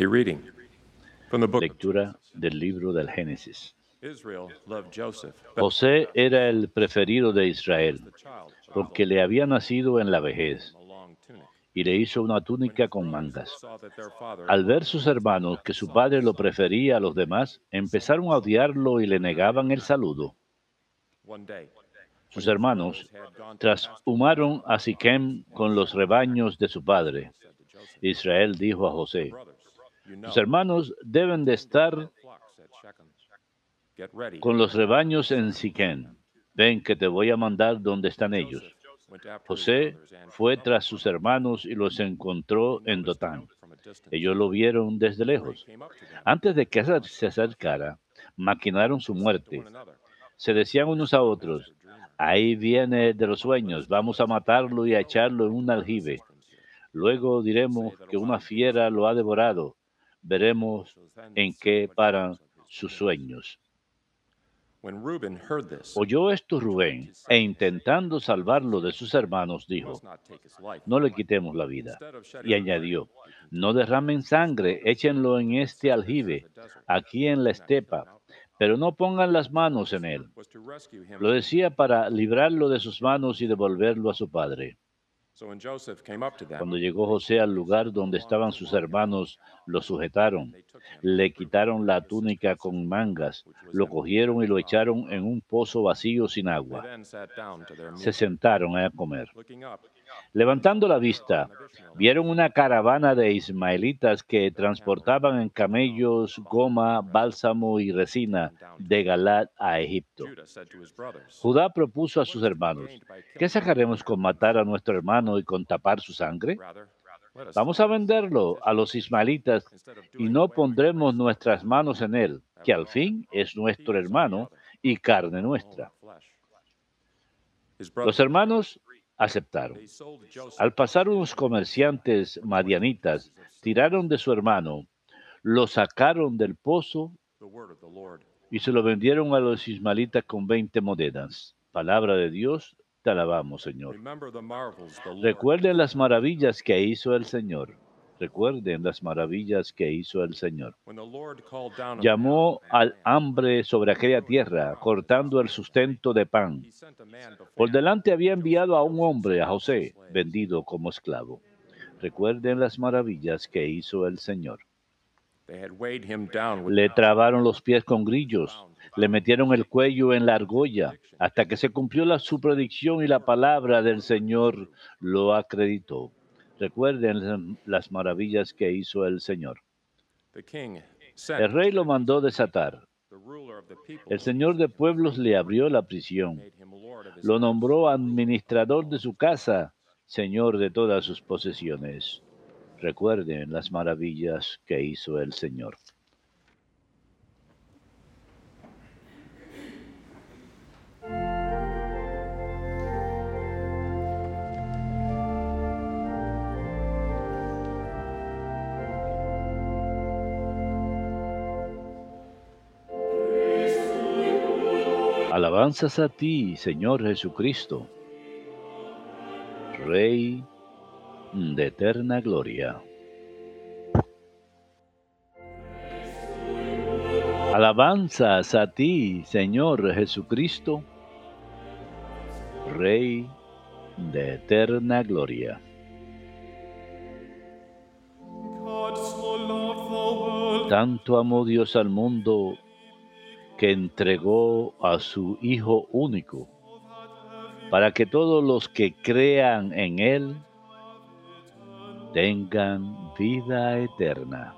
A reading from the book of Lectura del libro del Génesis. José era el preferido de Israel, porque le había nacido en la vejez, y le hizo una túnica con mangas. Al ver sus hermanos que su padre lo prefería a los demás, empezaron a odiarlo y le negaban el saludo. Sus hermanos trashumaron a Siquem con los rebaños de su padre. Israel dijo a José, tus hermanos deben de estar con los rebaños en Siquem. Ven que te voy a mandar donde están ellos. José fue tras sus hermanos y los encontró en Dotán. Ellos lo vieron desde lejos. Antes de que se acercara, maquinaron su muerte. Se decían unos a otros, ahí viene de los sueños, vamos a matarlo y a echarlo en un aljibe. Luego diremos que una fiera lo ha devorado. Veremos en qué paran sus sueños. Oyó esto Rubén e intentando salvarlo de sus hermanos dijo, no le quitemos la vida. Y añadió, no derramen sangre, échenlo en este aljibe, aquí en la estepa, pero no pongan las manos en él. Lo decía para librarlo de sus manos y devolverlo a su padre. Cuando llegó José al lugar donde estaban sus hermanos, lo sujetaron, le quitaron la túnica con mangas, lo cogieron y lo echaron en un pozo vacío sin agua. Se sentaron a comer. Levantando la vista, vieron una caravana de ismaelitas que transportaban en camellos goma, bálsamo y resina de Galad a Egipto. Judá propuso a sus hermanos, ¿qué sacaremos con matar a nuestro hermano y con tapar su sangre? Vamos a venderlo a los ismaelitas y no pondremos nuestras manos en él, que al fin es nuestro hermano y carne nuestra. Los hermanos aceptaron. Al pasar unos comerciantes madianitas, tiraron de su hermano, lo sacaron del pozo y se lo vendieron a los ismaelitas con 20 monedas. Palabra de Dios, te alabamos, Señor. Recuerden las maravillas que hizo el Señor. Recuerden las maravillas que hizo el Señor. Llamó al hambre sobre aquella tierra, cortando el sustento de pan. Por delante había enviado a un hombre, a José, vendido como esclavo. Recuerden las maravillas que hizo el Señor. Le trabaron los pies con grillos, le metieron el cuello en la argolla, hasta que se cumplió la, su predicción y la palabra del Señor lo acreditó. Recuerden las maravillas que hizo el Señor. El rey lo mandó desatar. El Señor de pueblos le abrió la prisión. Lo nombró administrador de su casa, señor de todas sus posesiones. Recuerden las maravillas que hizo el Señor. Alabanzas a ti, Señor Jesucristo, Rey de eterna gloria. Alabanzas a ti, Señor Jesucristo, Rey de eterna gloria. Tanto amó Dios al mundo que entregó a su Hijo único, para que todos los que crean en Él tengan vida eterna.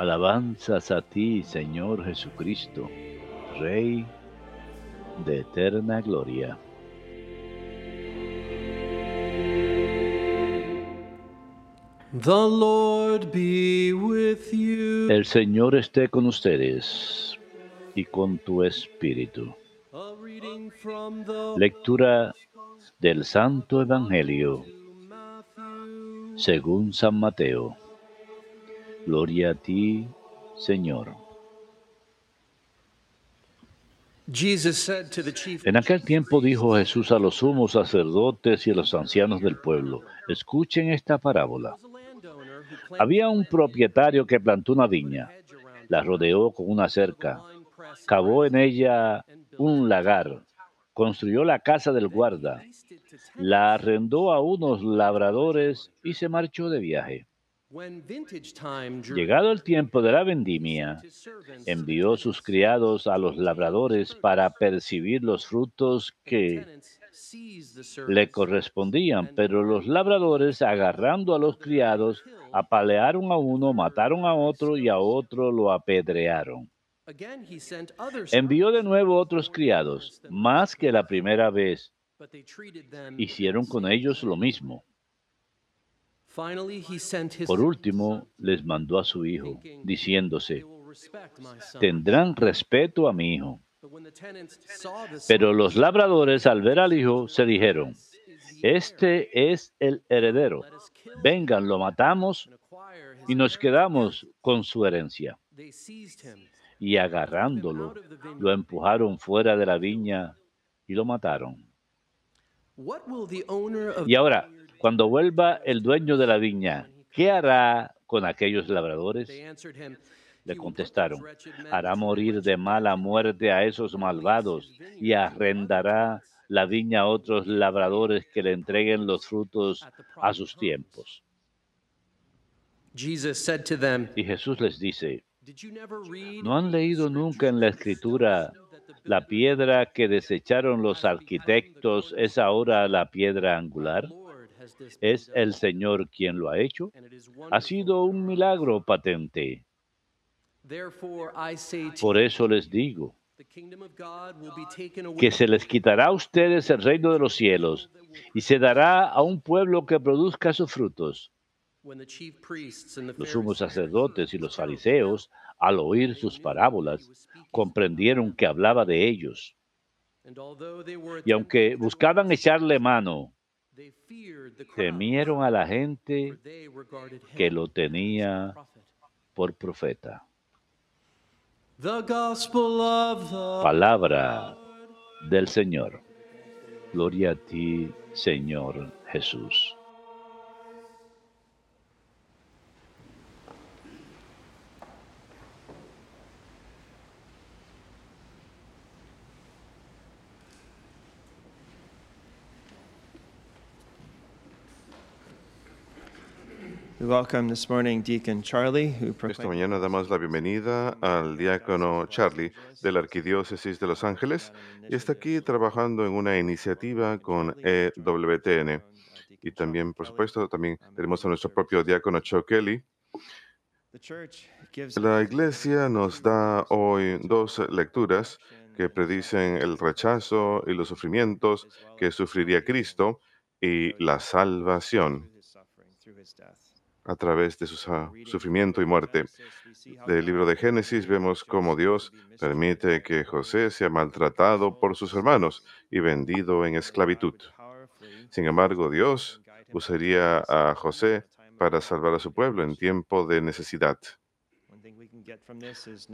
Alabanzas a ti, Señor Jesucristo, Rey de eterna gloria. The Lord be with you. El Señor esté con ustedes y con tu espíritu. Lectura del Santo Evangelio según San Mateo. Gloria a ti, Señor. En aquel tiempo dijo Jesús a los sumos sacerdotes y a los ancianos del pueblo, escuchen esta parábola. Había un propietario que plantó una viña, la rodeó con una cerca, cavó en ella un lagar, construyó la casa del guarda, la arrendó a unos labradores y se marchó de viaje. Llegado el tiempo de la vendimia, envió sus criados a los labradores para percibir los frutos que le correspondían, pero los labradores, agarrando a los criados, apalearon a uno, mataron a otro y a otro lo apedrearon. Envió de nuevo otros criados, más que la primera vez. Hicieron con ellos lo mismo. Por último, les mandó a su hijo, diciéndose, tendrán respeto a mi hijo. Pero los labradores al ver al hijo se dijeron, "This is the heir. este es el heredero. Vengan, lo matamos y nos inheritance." quedamos con su herencia. Y agarrándolo, lo empujaron fuera de la viña y lo mataron. Y ahora, cuando vuelva el dueño de la viña, ¿qué hará con aquellos labradores? Le "He will put contestaron, hará morir de mala muerte a esos malvados y arrendará la viña a otros labradores que le entreguen los frutos a sus tiempos. Y Jesús les dice, ¿no han leído nunca en la escritura la piedra que desecharon los arquitectos es ahora la piedra angular? ¿Es el Señor quien lo ha hecho? Ha sido un milagro patente. Por eso les digo que se les quitará a ustedes el reino de los cielos y se dará a un pueblo que produzca sus frutos. Los sumos sacerdotes y los fariseos, al oír sus parábolas, comprendieron que hablaba de ellos. Y aunque buscaban echarle mano, temieron a la gente que lo tenía por profeta. The gospel of the Palabra del Señor. Gloria a ti, Señor Jesús. Esta mañana damos la bienvenida al diácono Charlie de la Arquidiócesis de Los Ángeles y está aquí trabajando en una iniciativa con EWTN. Y también, por supuesto, también tenemos a nuestro propio diácono Chuck Kelly. La iglesia nos da hoy dos lecturas que predicen el rechazo y los sufrimientos que sufriría Cristo y la salvación a través de su sufrimiento y muerte. Del libro de Génesis vemos cómo Dios permite que José sea maltratado por sus hermanos y vendido en esclavitud. Sin embargo, Dios usaría a José para salvar a su pueblo en tiempo de necesidad.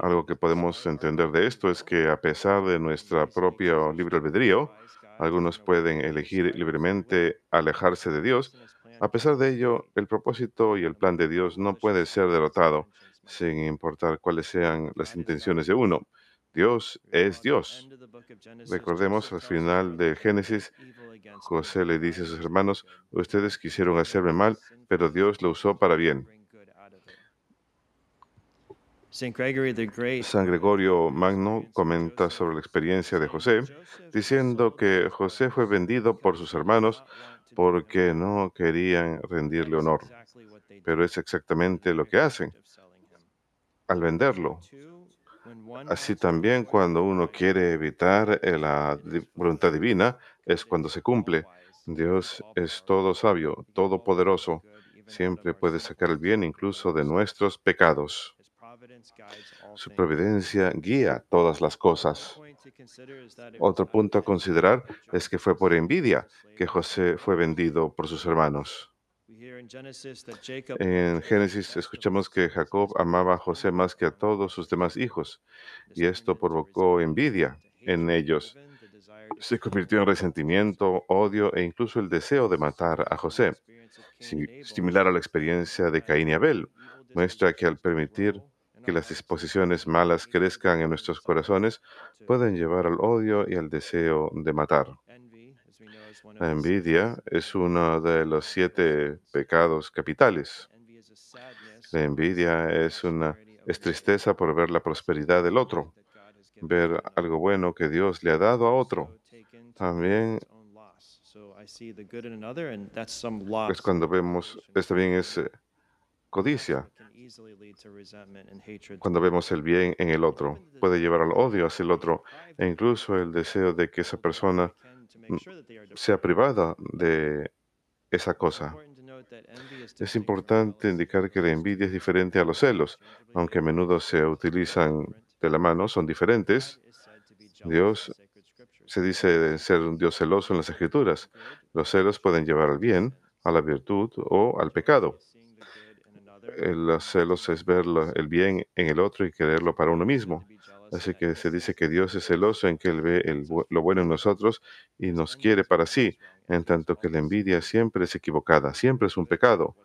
Algo que podemos entender de esto es que a pesar de nuestro propio libre albedrío, algunos pueden elegir libremente alejarse de Dios. A pesar de ello, el propósito y el plan de Dios no puede ser derrotado, sin importar cuáles sean las intenciones de uno. Dios es Dios. Recordemos al final de Génesis, José le dice a sus hermanos, ustedes quisieron hacerme mal, pero Dios lo usó para bien. San Gregorio Magno comenta sobre la experiencia de José, diciendo que José fue vendido por sus hermanos porque no querían rendirle honor. Pero es exactamente lo que hacen al venderlo. Así también cuando uno quiere evitar la di- voluntad divina es cuando se cumple. Dios es todo sabio, todopoderoso. Siempre puede sacar el bien incluso de nuestros pecados. Su providencia guía todas las cosas. Otro punto a considerar es que fue por envidia que José fue vendido por sus hermanos. En Génesis escuchamos que Jacob amaba a José más que a todos sus demás hijos, y esto provocó envidia en ellos. Se convirtió en resentimiento, odio e incluso el deseo de matar a José. Si- Similar a la experiencia de Caín y Abel, muestra que al permitir que las disposiciones malas crezcan en nuestros corazones, pueden llevar al odio y al deseo de matar. La envidia es uno de los siete pecados capitales. La envidia es una es tristeza por ver la prosperidad del otro, ver algo bueno que Dios le ha dado a otro. También es cuando vemos, es también es codicia, cuando vemos el bien en el otro. Puede llevar al odio hacia el otro e incluso el deseo de que esa persona sea privada de esa cosa. Es importante indicar que la envidia es diferente a los celos, aunque a menudo se utilizan de la mano, son diferentes. Dios se dice ser un Dios celoso en las escrituras. Los celos pueden llevar al bien, a la virtud o al pecado. Los celos es ver el bien en el otro y quererlo para uno mismo. Así que se dice que Dios es celoso en que Él ve el lo bueno en nosotros y nos quiere para sí, en tanto que la envidia siempre es equivocada, siempre es un pecado.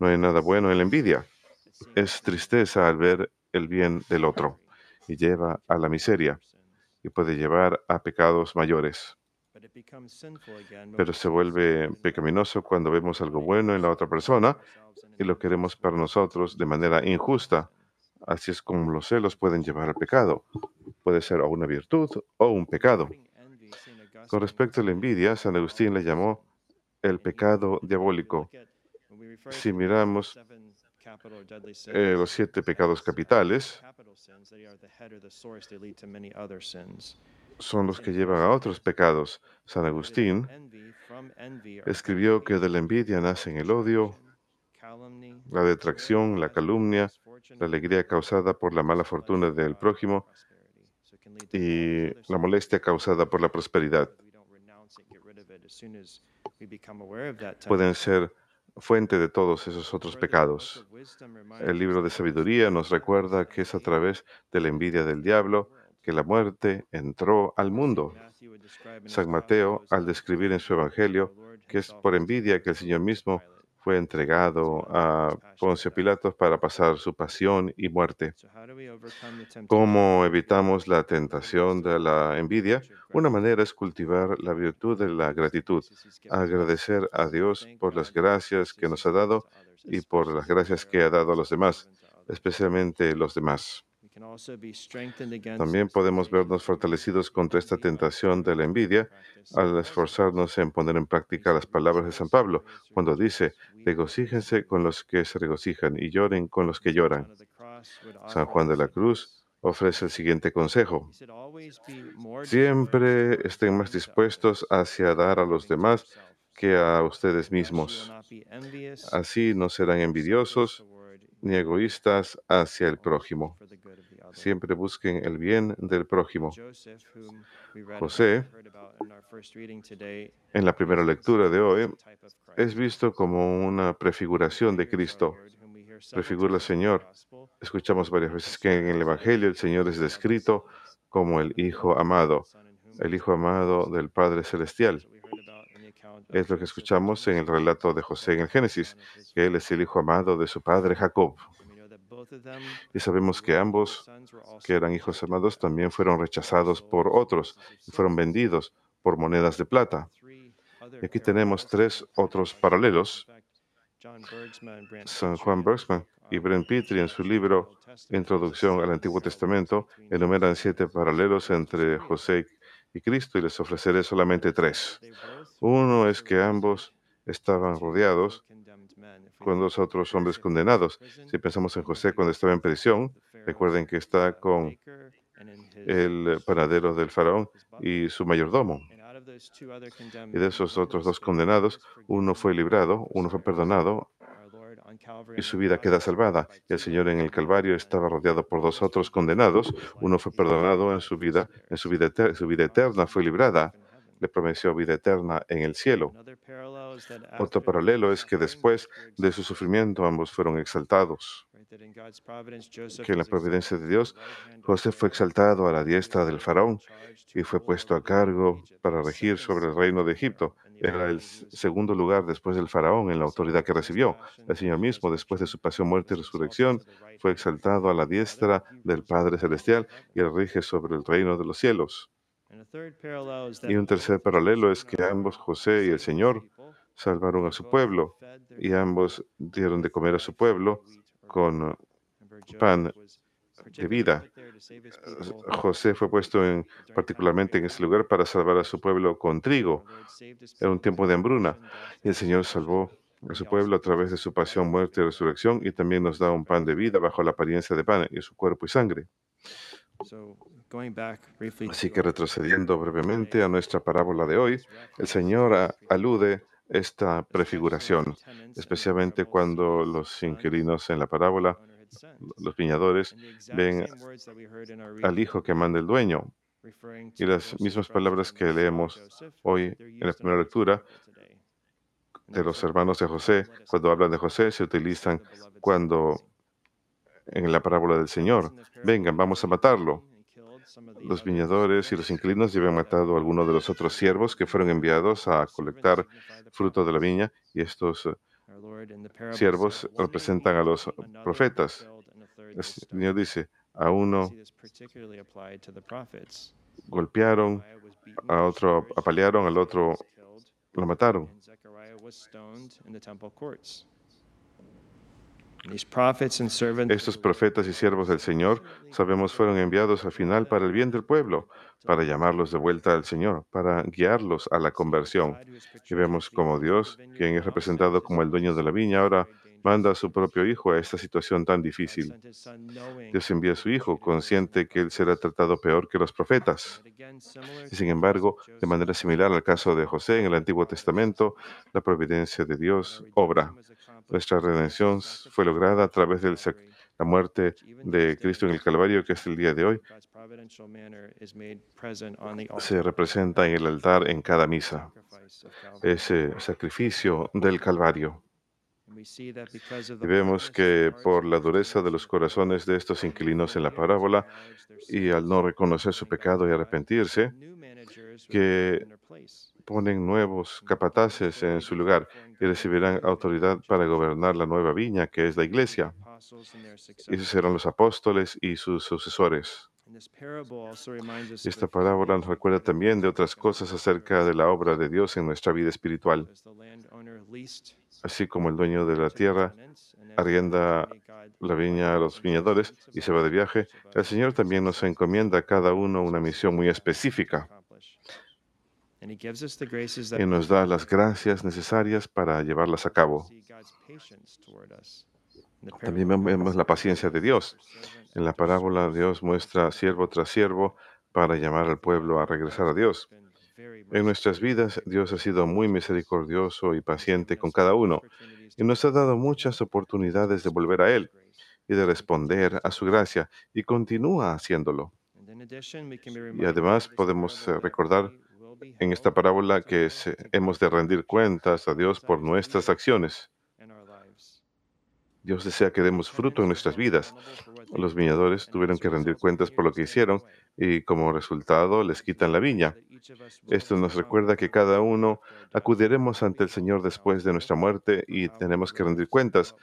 No hay nada bueno en la envidia. Es tristeza al ver el bien del otro y lleva a la miseria y puede llevar a pecados mayores. Pero se vuelve pecaminoso cuando vemos algo bueno en la otra persona y lo queremos para nosotros de manera injusta. Así es como los celos pueden llevar al pecado. Puede ser o una virtud o un pecado. Con respecto a la envidia, San Agustín le llamó el pecado diabólico. Si miramos eh, los siete pecados capitales, son los que llevan a otros pecados. San Agustín escribió que de la envidia nacen el odio, la detracción, la calumnia, la alegría causada por la mala fortuna del prójimo y la molestia causada por la prosperidad. Pueden ser fuente de todos esos otros pecados. El libro de sabiduría nos recuerda que es a través de la envidia del diablo que la muerte entró al mundo. San Mateo, al describir en su evangelio que es por envidia que el Señor mismo fue entregado a Poncio Pilatos para pasar su pasión y muerte. ¿Cómo evitamos la tentación de la envidia? Una manera es cultivar la virtud de la gratitud, agradecer a Dios por las gracias que nos ha dado y por las gracias que ha dado a los demás, especialmente los demás. También podemos vernos fortalecidos contra esta tentación de la envidia al esforzarnos en poner en práctica las palabras de San Pablo, cuando dice, regocíjense con los que se regocijan y lloren con los que lloran. San Juan de la Cruz ofrece el siguiente consejo. Siempre estén más dispuestos hacia dar a los demás que a ustedes mismos. Así no serán envidiosos ni egoístas hacia el prójimo. Siempre busquen el bien del prójimo. José, en la primera lectura de hoy, es visto como una prefiguración de Cristo. Prefigura al Señor. Escuchamos varias veces que en el Evangelio el Señor es descrito como el Hijo amado, el Hijo amado del Padre Celestial. Es lo que escuchamos en el relato de José en el Génesis, que él es el hijo amado de su padre Jacob. Y sabemos que ambos, que eran hijos amados, también fueron rechazados por otros y fueron vendidos por monedas de plata. Y aquí tenemos tres otros paralelos. San Juan Bergsman y Brent Petrie en su libro Introducción al Antiguo Testamento enumeran siete paralelos entre José y Cristo y les ofreceré solamente tres. Uno es que ambos estaban rodeados con dos otros hombres condenados. Si pensamos en José cuando estaba en prisión, recuerden que está con el panadero del faraón y su mayordomo. Y de esos otros dos condenados, uno fue librado, uno fue perdonado y su vida queda salvada. El Señor en el Calvario estaba rodeado por dos otros condenados. Uno fue perdonado en su vida, en su vida, eter- su vida eterna fue librada. Le prometió vida eterna en el cielo. Otro paralelo es que después de su sufrimiento ambos fueron exaltados. que en la providencia de Dios, José fue exaltado a la diestra del faraón y fue puesto a cargo para regir sobre el reino de Egipto. Era el segundo lugar después del faraón en la autoridad que recibió. El Señor mismo, después de su pasión, muerte y resurrección, fue exaltado a la diestra del Padre Celestial y él rige sobre el reino de los cielos. Y un tercer paralelo es que ambos, José y el Señor, salvaron a su pueblo y ambos dieron de comer a su pueblo con pan de vida. José fue puesto en, particularmente en ese lugar para salvar a su pueblo con trigo. Era un tiempo de hambruna y el Señor salvó a su pueblo a través de su pasión, muerte y resurrección y también nos da un pan de vida bajo la apariencia de pan y su cuerpo y sangre. Así que retrocediendo brevemente a nuestra parábola de hoy, el Señor alude esta prefiguración, especialmente cuando los inquilinos en la parábola, los viñadores, ven al hijo que manda el dueño. Y las mismas palabras que leemos hoy en la primera lectura de los hermanos de José, cuando hablan de José, se utilizan cuando en la parábola del Señor. Vengan, vamos a matarlo. Los viñadores y los inquilinos ya habían matado a algunos de los otros siervos que fueron enviados a colectar fruto de la viña y estos eh, siervos representan a los profetas. El Señor dice, a uno golpearon, a otro apalearon, al otro lo mataron. Estos profetas y siervos del Señor, sabemos, fueron enviados al final para el bien del pueblo, para llamarlos de vuelta al Señor, para guiarlos a la conversión. Y vemos como Dios, quien es representado como el dueño de la viña, ahora manda a su propio Hijo a esta situación tan difícil. Dios envía a su Hijo, consciente que Él será tratado peor que los profetas. Y sin embargo, de manera similar al caso de José en el Antiguo Testamento, la providencia de Dios obra. Nuestra redención fue lograda a través de la muerte de Cristo en el Calvario, que es el día de hoy, se representa en el altar en cada misa. Ese sacrificio del Calvario. Y vemos que por la dureza de los corazones de estos inquilinos en la parábola y al no reconocer su pecado y arrepentirse, que ponen nuevos capataces en su lugar y recibirán autoridad para gobernar la nueva viña que es la iglesia. Esos serán los apóstoles y sus sucesores. Esta parábola nos recuerda también de otras cosas acerca de la obra de Dios en nuestra vida espiritual. Así como el dueño de la tierra arrienda la viña a los viñadores y se va de viaje, el Señor también nos encomienda a cada uno una misión muy específica y nos da las gracias necesarias para llevarlas a cabo. También vemos la paciencia de Dios. En la parábola Dios muestra siervo tras siervo para llamar al pueblo a regresar a Dios. En nuestras vidas Dios ha sido muy misericordioso y paciente con cada uno y nos ha dado muchas oportunidades de volver a Él y de responder a su gracia y continúa haciéndolo. Y además podemos eh, recordar en esta parábola que hemos de rendir cuentas a Dios por nuestras acciones. Dios desea que demos fruto en nuestras vidas. Los viñadores tuvieron que rendir cuentas por lo que hicieron y como resultado les quitan la viña. Esto nos recuerda que cada uno acudiremos ante el Señor después de nuestra muerte y tenemos que rendir cuentas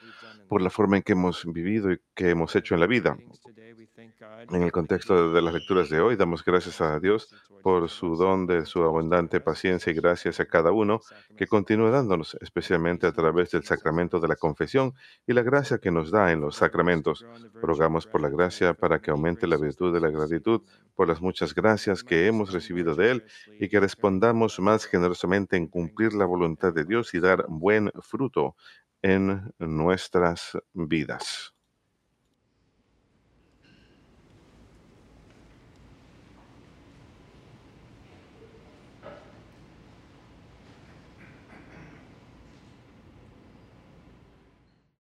por la forma en que hemos vivido y que hemos hecho en la vida. En el contexto de las lecturas de hoy, damos gracias a Dios por su don de su abundante paciencia y gracias a cada uno que continúa dándonos, especialmente a través del sacramento de la confesión y la gracia que nos da en los sacramentos. Rogamos por la gracia para que aumente la virtud de la gratitud por las muchas gracias que hemos recibido de Él y que respondamos más generosamente en cumplir la voluntad de Dios y dar buen fruto en nuestras vidas.